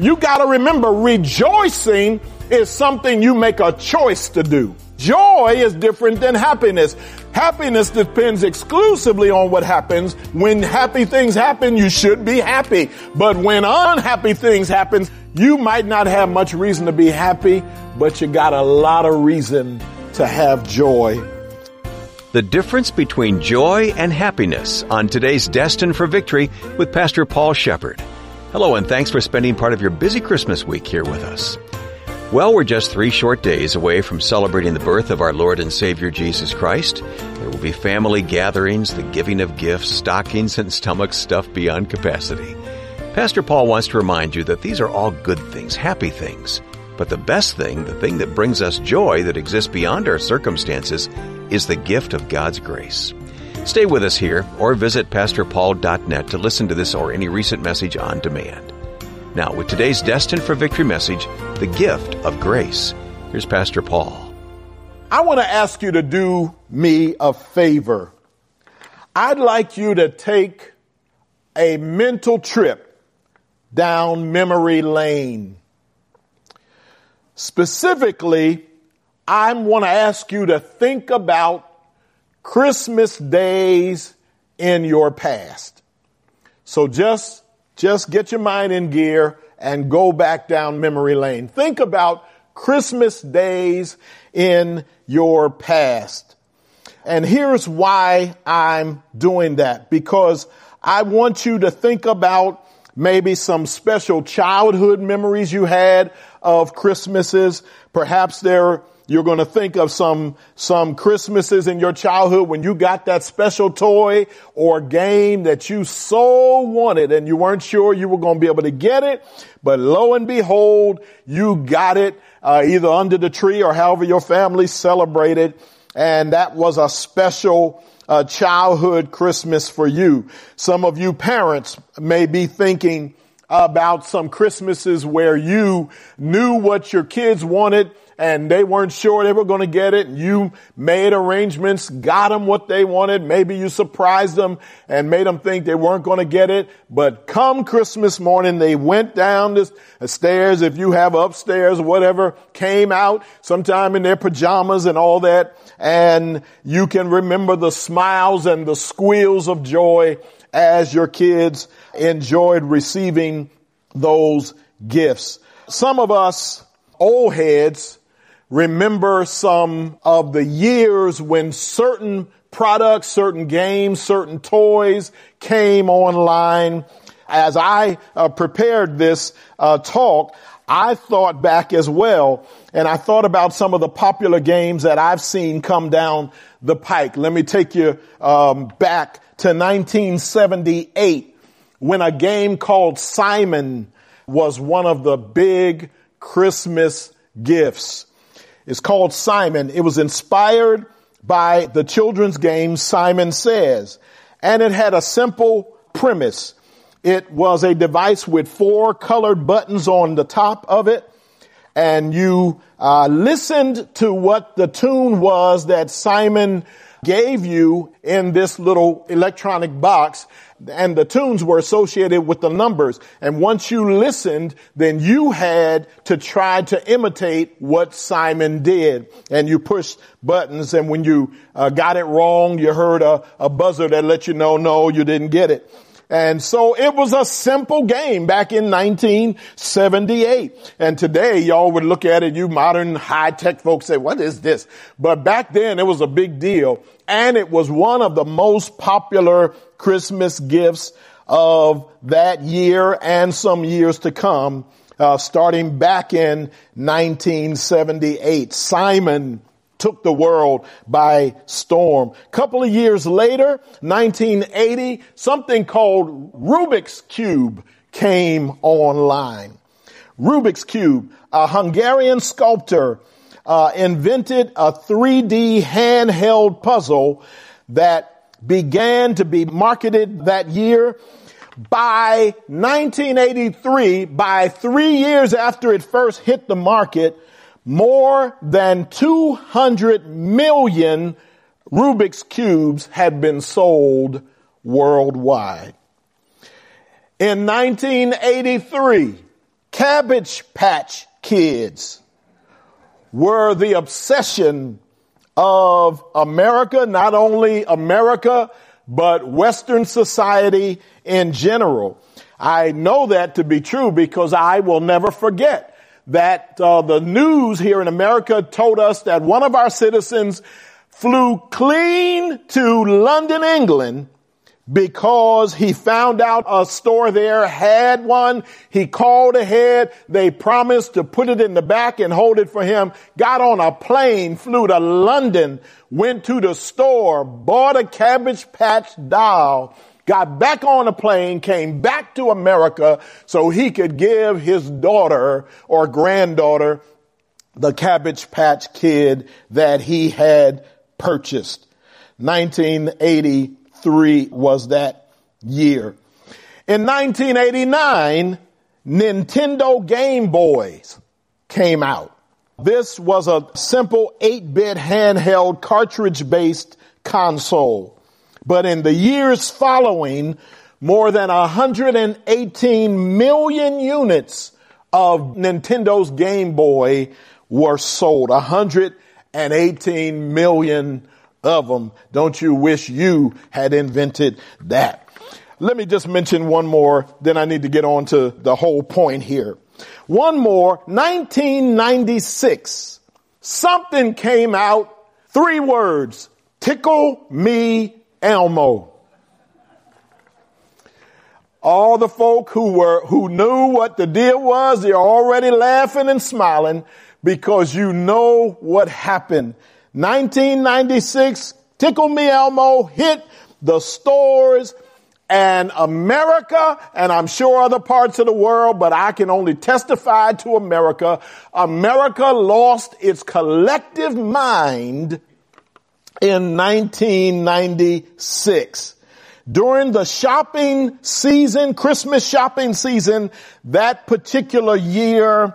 You gotta remember rejoicing is something you make a choice to do. Joy is different than happiness. Happiness depends exclusively on what happens. When happy things happen, you should be happy. But when unhappy things happen, you might not have much reason to be happy, but you got a lot of reason to have joy. The difference between joy and happiness on today's Destined for Victory with Pastor Paul Sheppard. Hello and thanks for spending part of your busy Christmas week here with us. Well, we're just three short days away from celebrating the birth of our Lord and Savior Jesus Christ. There will be family gatherings, the giving of gifts, stockings, and stomachs stuffed beyond capacity. Pastor Paul wants to remind you that these are all good things, happy things. But the best thing, the thing that brings us joy that exists beyond our circumstances, is the gift of God's grace. Stay with us here or visit pastorpaul.net to listen to this or any recent message on demand. Now, with today's Destined for Victory message, the gift of grace. Here's Pastor Paul. I want to ask you to do me a favor. I'd like you to take a mental trip down memory lane. Specifically, I want to ask you to think about Christmas days in your past. So just just get your mind in gear and go back down memory lane. Think about Christmas days in your past. And here's why I'm doing that. Because I want you to think about maybe some special childhood memories you had of Christmases. Perhaps there you're going to think of some, some Christmases in your childhood when you got that special toy or game that you so wanted and you weren't sure you were going to be able to get it. But lo and behold, you got it uh, either under the tree or however your family celebrated. And that was a special uh, childhood Christmas for you. Some of you parents may be thinking about some Christmases where you knew what your kids wanted and they weren't sure they were going to get it. You made arrangements, got them what they wanted. Maybe you surprised them and made them think they weren't going to get it. But come Christmas morning, they went down the stairs. If you have upstairs, whatever, came out sometime in their pajamas and all that. And you can remember the smiles and the squeals of joy as your kids enjoyed receiving those gifts. Some of us old heads remember some of the years when certain products, certain games, certain toys came online. As I uh, prepared this uh, talk, I thought back as well, and I thought about some of the popular games that I've seen come down the pike. Let me take you um, back to 1978 when a game called Simon was one of the big Christmas gifts. It's called Simon. It was inspired by the children's game Simon Says. And it had a simple premise. It was a device with four colored buttons on the top of it. And you uh, listened to what the tune was that Simon gave you in this little electronic box and the tunes were associated with the numbers. And once you listened, then you had to try to imitate what Simon did. And you pushed buttons and when you uh, got it wrong, you heard a, a buzzer that let you know, no, you didn't get it. And so it was a simple game back in 1978. And today y'all would look at it, you modern high tech folks say, what is this? But back then it was a big deal. And it was one of the most popular Christmas gifts of that year and some years to come, uh, starting back in 1978. Simon took the world by storm. Couple of years later, 1980, something called Rubik's Cube came online. Rubik's Cube, a Hungarian sculptor, uh, invented a 3D handheld puzzle that began to be marketed that year. By 1983, by three years after it first hit the market, more than 200 million Rubik's Cubes had been sold worldwide. In 1983, Cabbage Patch Kids were the obsession of America, not only America, but Western society in general. I know that to be true because I will never forget that uh, the news here in America told us that one of our citizens flew clean to London, England because he found out a store there had one. He called ahead. They promised to put it in the back and hold it for him. Got on a plane, flew to London, went to the store, bought a Cabbage Patch doll, got back on a plane, came back to America so he could give his daughter or granddaughter the Cabbage Patch Kid that he had purchased. 1983 was that year. In 1989, Nintendo Game Boys came out. This was a simple 8-bit handheld cartridge-based console. But in the years following, more than 118 million units of Nintendo's Game Boy were sold. 118 million of them. Don't you wish you had invented that? Let me just mention one more, then I need to get on to the whole point here. One more, 1996. Something came out, three words, tickle me Elmo. All the folk who were, who knew what the deal was, they're already laughing and smiling because you know what happened 1996, Tickle Me Elmo hit the stores and America, and I'm sure other parts of the world, but I can only testify to America. America lost its collective mind in 1996. During the shopping season, Christmas shopping season, that particular year,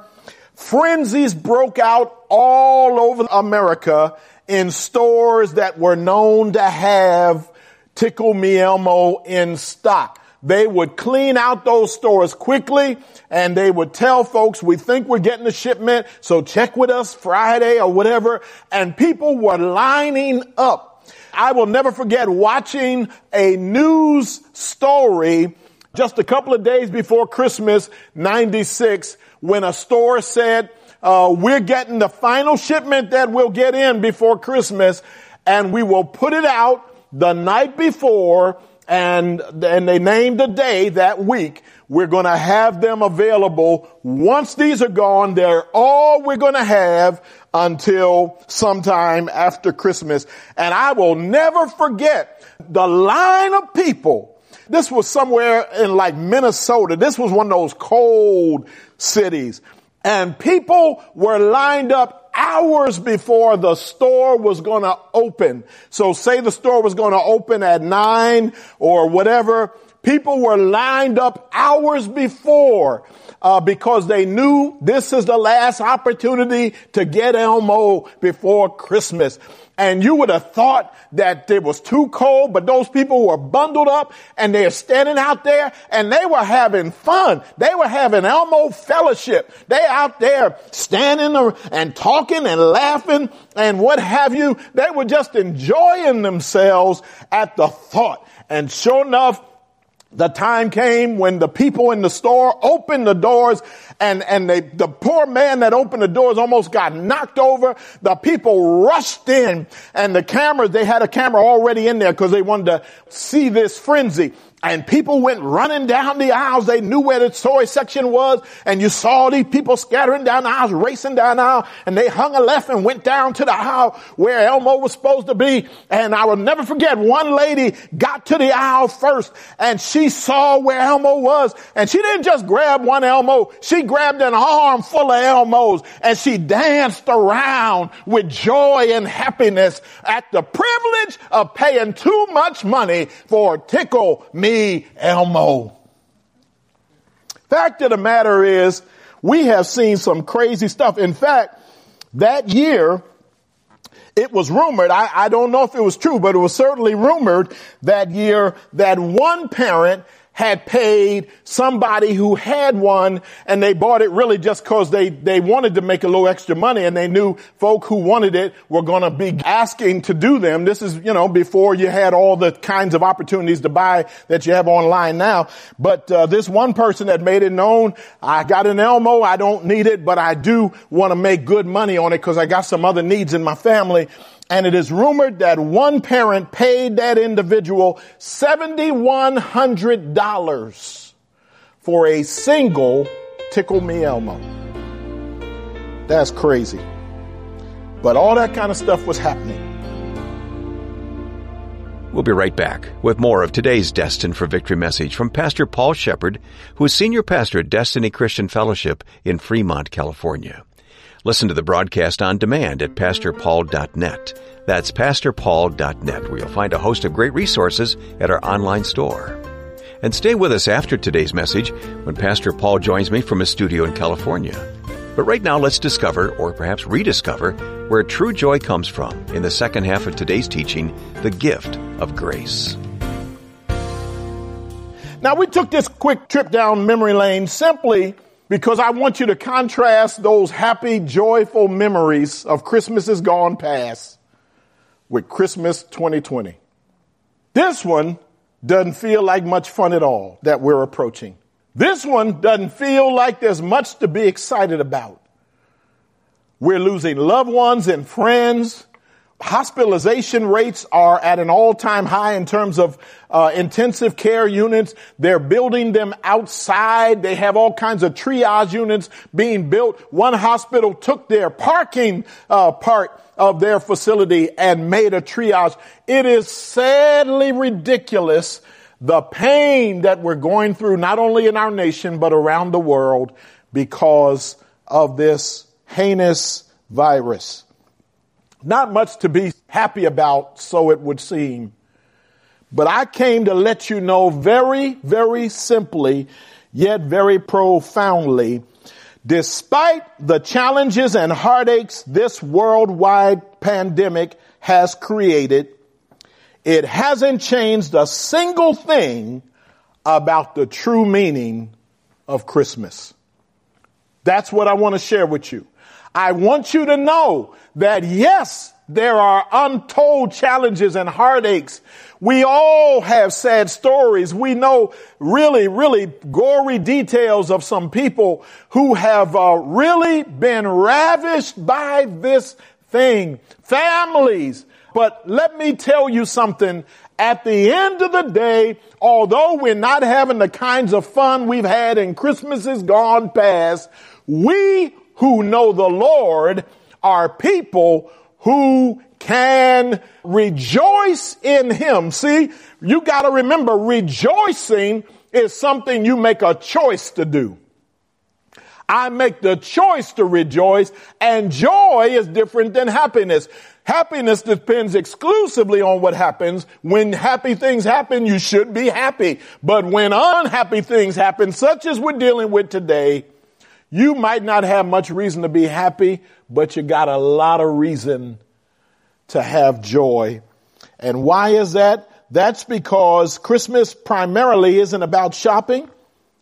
Frenzies broke out all over America in stores that were known to have Tickle Me Elmo in stock. They would clean out those stores quickly and they would tell folks, we think we're getting the shipment, so check with us Friday or whatever. And people were lining up. I will never forget watching a news story just a couple of days before Christmas 96 when a store said, uh, we're getting the final shipment that we'll get in before Christmas and we will put it out the night before and, and they named a day that week. We're going to have them available. Once these are gone, they're all we're going to have until sometime after Christmas. And I will never forget the line of people. This was somewhere in like Minnesota. This was one of those cold cities. And people were lined up hours before the store was going to open. So say the store was going to open at nine or whatever. People were lined up hours before uh, because they knew this is the last opportunity to get Elmo before Christmas and you would have thought that it was too cold, but those people were bundled up and they're standing out there and they were having fun. They were having Elmo fellowship. They out there standing and talking and laughing and what have you. They were just enjoying themselves at the thought. And sure enough, the time came when the people in the store opened the doors and, and they, the poor man that opened the doors almost got knocked over. The people rushed in and the cameras, they had a camera already in there because they wanted to see this frenzy and people went running down the aisles. They knew where the toy section was. And you saw these people scattering down the aisles, racing down the aisle. And they hung a left and went down to the aisle where Elmo was supposed to be. And I will never forget one lady got to the aisle first and she saw where Elmo was. And she didn't just grab one Elmo. She grabbed an arm full of Elmos and she danced around with joy and happiness at the privilege of paying too much money for tickle me Elmo. Fact of the matter is, we have seen some crazy stuff. In fact, that year, it was rumored, I, I don't know if it was true, but it was certainly rumored that year that one parent had paid somebody who had one and they bought it really just cause they, they wanted to make a little extra money and they knew folk who wanted it were going to be asking to do them. This is, you know, before you had all the kinds of opportunities to buy that you have online now. But, uh, this one person had made it known, I got an Elmo, I don't need it, but I do want to make good money on it because I got some other needs in my family. And it is rumored that one parent paid that individual $7,100 for a single Tickle Me Elmo. That's crazy. But all that kind of stuff was happening. We'll be right back with more of today's Destined for Victory message from Pastor Paul Sheppard, who is Senior Pastor at Destiny Christian Fellowship in Fremont, California. Listen to the broadcast on demand at pastorpaul.net. That's pastorpaul.net, where you'll find a host of great resources at our online store. And stay with us after today's message when Pastor Paul joins me from his studio in California. But right now, let's discover, or perhaps rediscover, where true joy comes from in the second half of today's teaching, the gift of grace. Now, we took this quick trip down memory lane simply because I want you to contrast those happy, joyful memories of Christmases gone past with Christmas 2020. This one doesn't feel like much fun at all that we're approaching. This one doesn't feel like there's much to be excited about. We're losing loved ones and friends hospitalization rates are at an all-time high in terms of uh, intensive care units. They're building them outside. They have all kinds of triage units being built. One hospital took their parking uh, part of their facility and made a triage. It is sadly ridiculous the pain that we're going through not only in our nation but around the world because of this heinous virus. Not much to be happy about, so it would seem. But I came to let you know very, very simply, yet very profoundly, despite the challenges and heartaches this worldwide pandemic has created, it hasn't changed a single thing about the true meaning of Christmas. That's what I want to share with you. I want you to know that yes, there are untold challenges and heartaches. We all have sad stories. We know really, really gory details of some people who have uh, really been ravished by this thing. Families. But let me tell you something. At the end of the day, although we're not having the kinds of fun we've had and Christmas Christmases gone past, we who know the Lord are people who can rejoice in Him. See, you gotta remember rejoicing is something you make a choice to do. I make the choice to rejoice and joy is different than happiness. Happiness depends exclusively on what happens. When happy things happen, you should be happy. But when unhappy things happen, such as we're dealing with today, you might not have much reason to be happy, but you got a lot of reason to have joy. And why is that? That's because Christmas primarily isn't about shopping.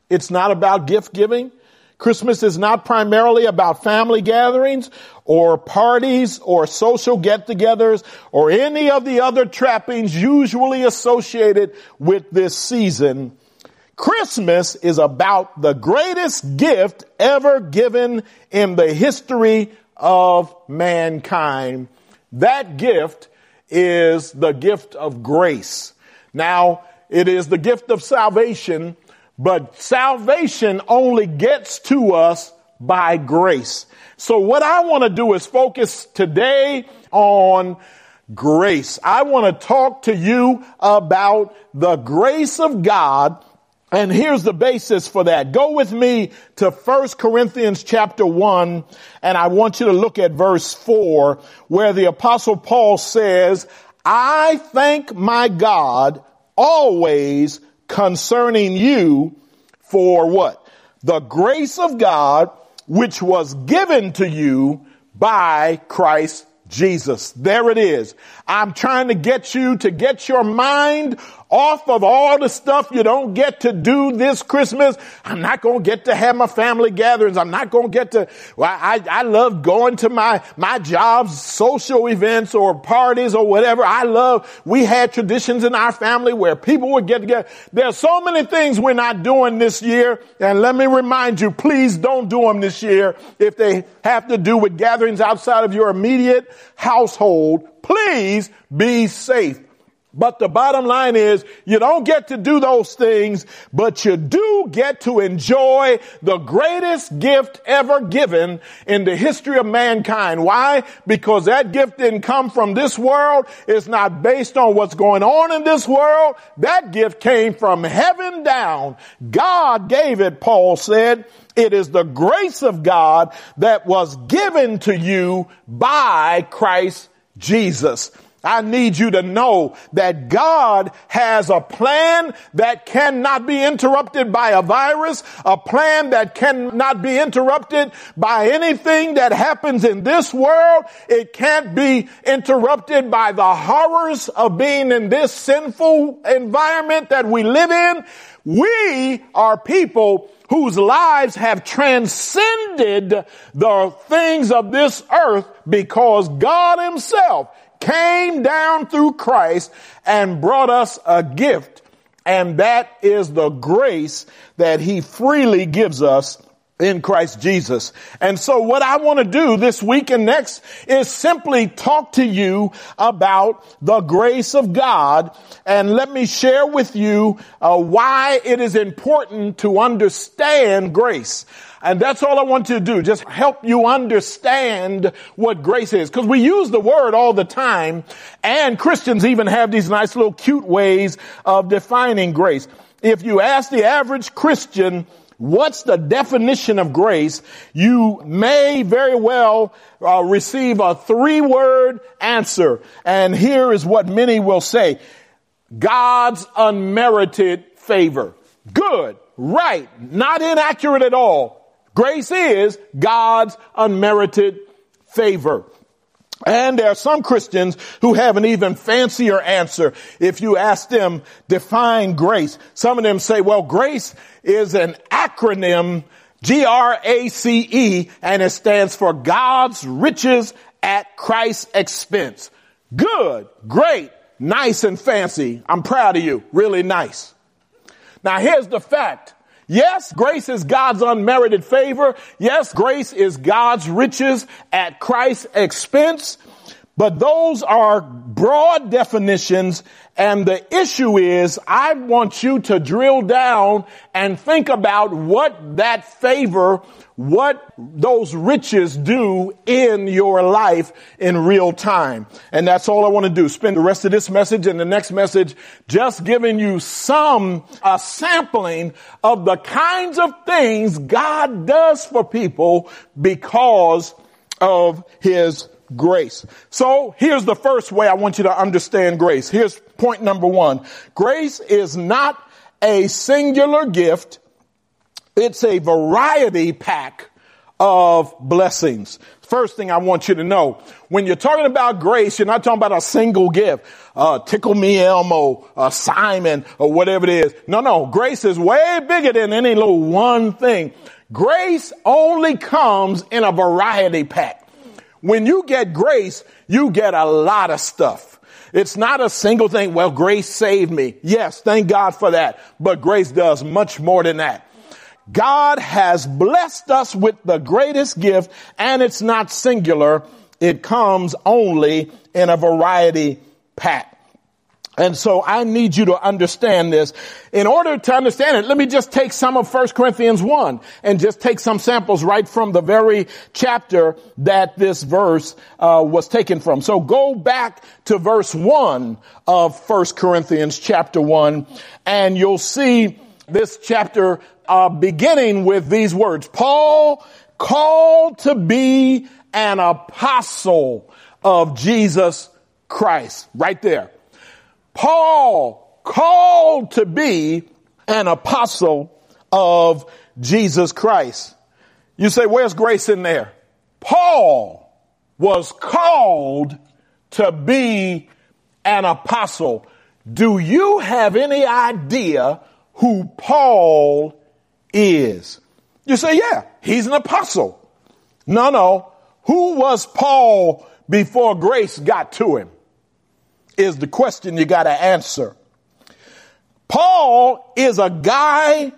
It's not about gift giving. Christmas is not primarily about family gatherings or parties or social get-togethers or any of the other trappings usually associated with this season. Christmas is about the greatest gift ever given in the history of mankind. That gift is the gift of grace. Now, it is the gift of salvation, but salvation only gets to us by grace. So what I want to do is focus today on grace. I want to talk to you about the grace of God and here's the basis for that. Go with me to 1 Corinthians chapter 1 and I want you to look at verse 4 where the apostle Paul says, I thank my God always concerning you for what? The grace of God which was given to you by Christ Jesus. There it is. I'm trying to get you to get your mind off of all the stuff you don't get to do this Christmas. I'm not going to get to have my family gatherings. I'm not going to get to, well, I, I love going to my, my jobs, social events or parties or whatever. I love, we had traditions in our family where people would get together. There are so many things we're not doing this year. And let me remind you, please don't do them this year if they have to do with gatherings outside of your immediate household. Please be safe. But the bottom line is you don't get to do those things, but you do get to enjoy the greatest gift ever given in the history of mankind. Why? Because that gift didn't come from this world. It's not based on what's going on in this world. That gift came from heaven down. God gave it, Paul said. It is the grace of God that was given to you by Christ Jesus. I need you to know that God has a plan that cannot be interrupted by a virus, a plan that cannot be interrupted by anything that happens in this world. It can't be interrupted by the horrors of being in this sinful environment that we live in. We are people whose lives have transcended the things of this earth because God himself came down through Christ and brought us a gift. And that is the grace that he freely gives us in Christ Jesus. And so what I want to do this week and next is simply talk to you about the grace of God and let me share with you uh, why it is important to understand grace. And that's all I want to do. Just help you understand what grace is. Cause we use the word all the time and Christians even have these nice little cute ways of defining grace. If you ask the average Christian, what's the definition of grace, you may very well uh, receive a three word answer. And here is what many will say. God's unmerited favor. Good, right, not inaccurate at all. Grace is God's unmerited favor. And there are some Christians who have an even fancier answer. If you ask them, define grace. Some of them say, well, grace is an acronym, G-R-A-C-E, and it stands for God's riches at Christ's expense. Good, great, nice and fancy. I'm proud of you. Really nice. Now here's the fact. Yes, grace is God's unmerited favor. Yes, grace is God's riches at Christ's expense. But those are broad definitions and the issue is I want you to drill down and think about what that favor, what those riches do in your life in real time. And that's all I want to do. Spend the rest of this message and the next message just giving you some a sampling of the kinds of things God does for people because of his grace. So here's the first way I want you to understand grace. Here's point number one. Grace is not a singular gift. It's a variety pack of blessings. First thing I want you to know, when you're talking about grace, you're not talking about a single gift, uh, tickle me Elmo, uh, Simon, or whatever it is. No, no, grace is way bigger than any little one thing. Grace only comes in a variety pack. When you get grace, you get a lot of stuff. It's not a single thing. Well, grace saved me. Yes, thank God for that. But grace does much more than that. God has blessed us with the greatest gift and it's not singular. It comes only in a variety pack. And so I need you to understand this. In order to understand it, let me just take some of 1 Corinthians 1 and just take some samples right from the very chapter that this verse uh, was taken from. So go back to verse 1 of 1 Corinthians chapter 1 and you'll see this chapter uh, beginning with these words. Paul called to be an apostle of Jesus Christ. Right there. Paul called to be an apostle of Jesus Christ. You say, where's grace in there? Paul was called to be an apostle. do you have any idea who Paul is? You say, yeah, he's an apostle. No, no. Who was Paul before grace got to him? Is the question you got to answer. Paul is a guy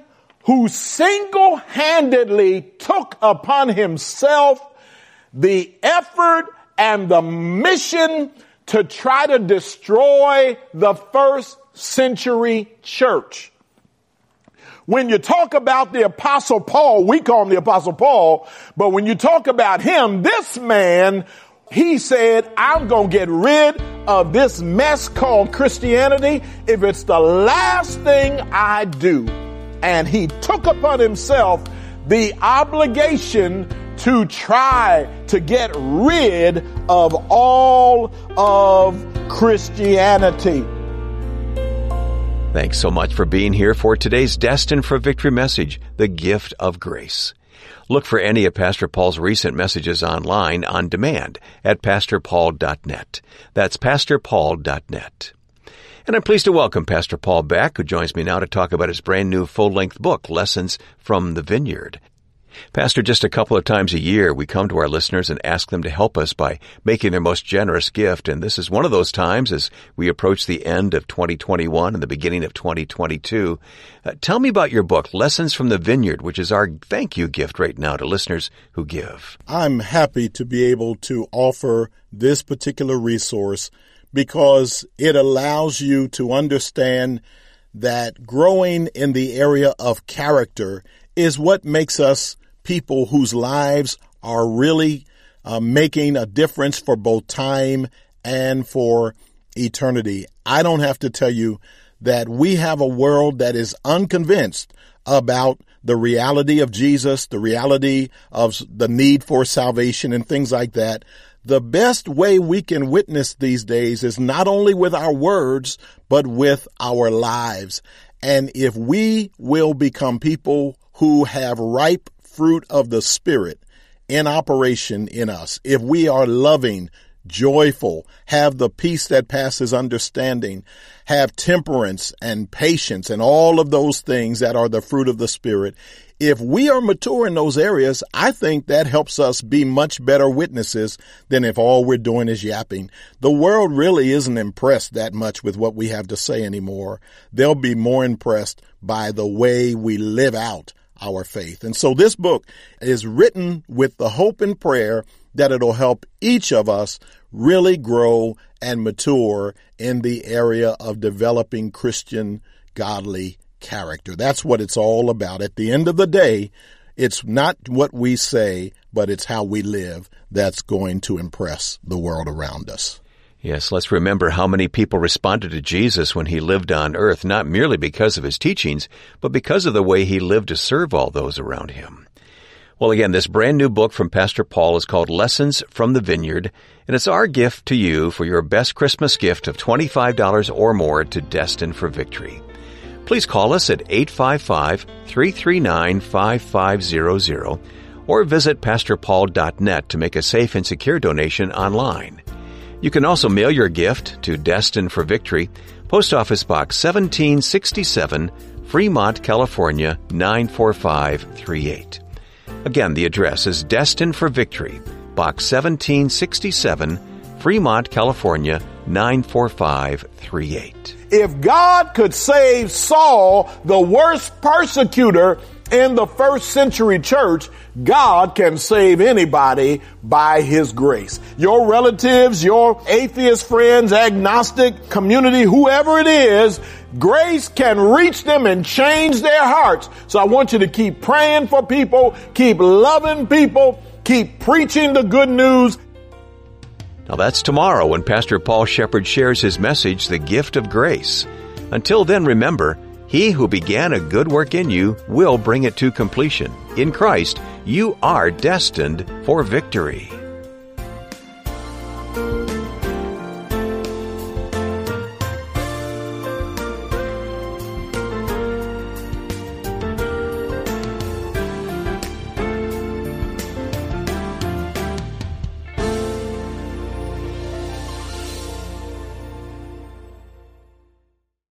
who single handedly took upon himself the effort and the mission to try to destroy the first century church. When you talk about the apostle Paul, we call him the apostle Paul, but when you talk about him, this man, he said, I'm going to get rid of this mess called Christianity if it's the last thing I do. And he took upon himself the obligation to try to get rid of all of Christianity. Thanks so much for being here for today's Destined for Victory message, The Gift of Grace. Look for any of Pastor Paul's recent messages online on demand at pastorpaul.net. That's pastorpaul.net. And I'm pleased to welcome Pastor Paul back, who joins me now to talk about his brand new full-length book, Lessons from the Vineyard. Pastor, just a couple of times a year, we come to our listeners and ask them to help us by making their most generous gift. And this is one of those times as we approach the end of 2021 and the beginning of 2022. Uh, tell me about your book, Lessons from the Vineyard, which is our thank you gift right now to listeners who give. I'm happy to be able to offer this particular resource because it allows you to understand that growing in the area of character is what makes us people whose lives are really uh, making a difference for both time and for eternity. I don't have to tell you that we have a world that is unconvinced about the reality of Jesus, the reality of the need for salvation and things like that. The best way we can witness these days is not only with our words, but with our lives. And if we will become people who have ripe fruit of the Spirit in operation in us, if we are loving, joyful, have the peace that passes understanding, have temperance and patience and all of those things that are the fruit of the Spirit, if we are mature in those areas, I think that helps us be much better witnesses than if all we're doing is yapping. The world really isn't impressed that much with what we have to say anymore. They'll be more impressed by the way we live out our faith. And so this book is written with the hope and prayer that it'll help each of us really grow and mature in the area of developing Christian godly character. That's what it's all about. At the end of the day, it's not what we say, but it's how we live that's going to impress the world around us. Yes, let's remember how many people responded to Jesus when he lived on earth, not merely because of his teachings, but because of the way he lived to serve all those around him. Well, again, this brand new book from Pastor Paul is called Lessons from the Vineyard, and it's our gift to you for your best Christmas gift of $25 or more to Destined for Victory. Please call us at 855-339-5500 or visit pastorpaul.net to make a safe and secure donation online. You can also mail your gift to Destined for Victory, Post Office Box 1767, Fremont, California 94538. Again, the address is Destined for Victory, Box 1767, Fremont, California 94538. If God could save Saul, the worst persecutor in the first century church, God can save anybody by His grace. Your relatives, your atheist friends, agnostic community, whoever it is, grace can reach them and change their hearts. So I want you to keep praying for people, keep loving people, keep preaching the good news. Now that's tomorrow when Pastor Paul Sheppard shares his message, The Gift of Grace. Until then, remember, he who began a good work in you will bring it to completion. In Christ, you are destined for victory.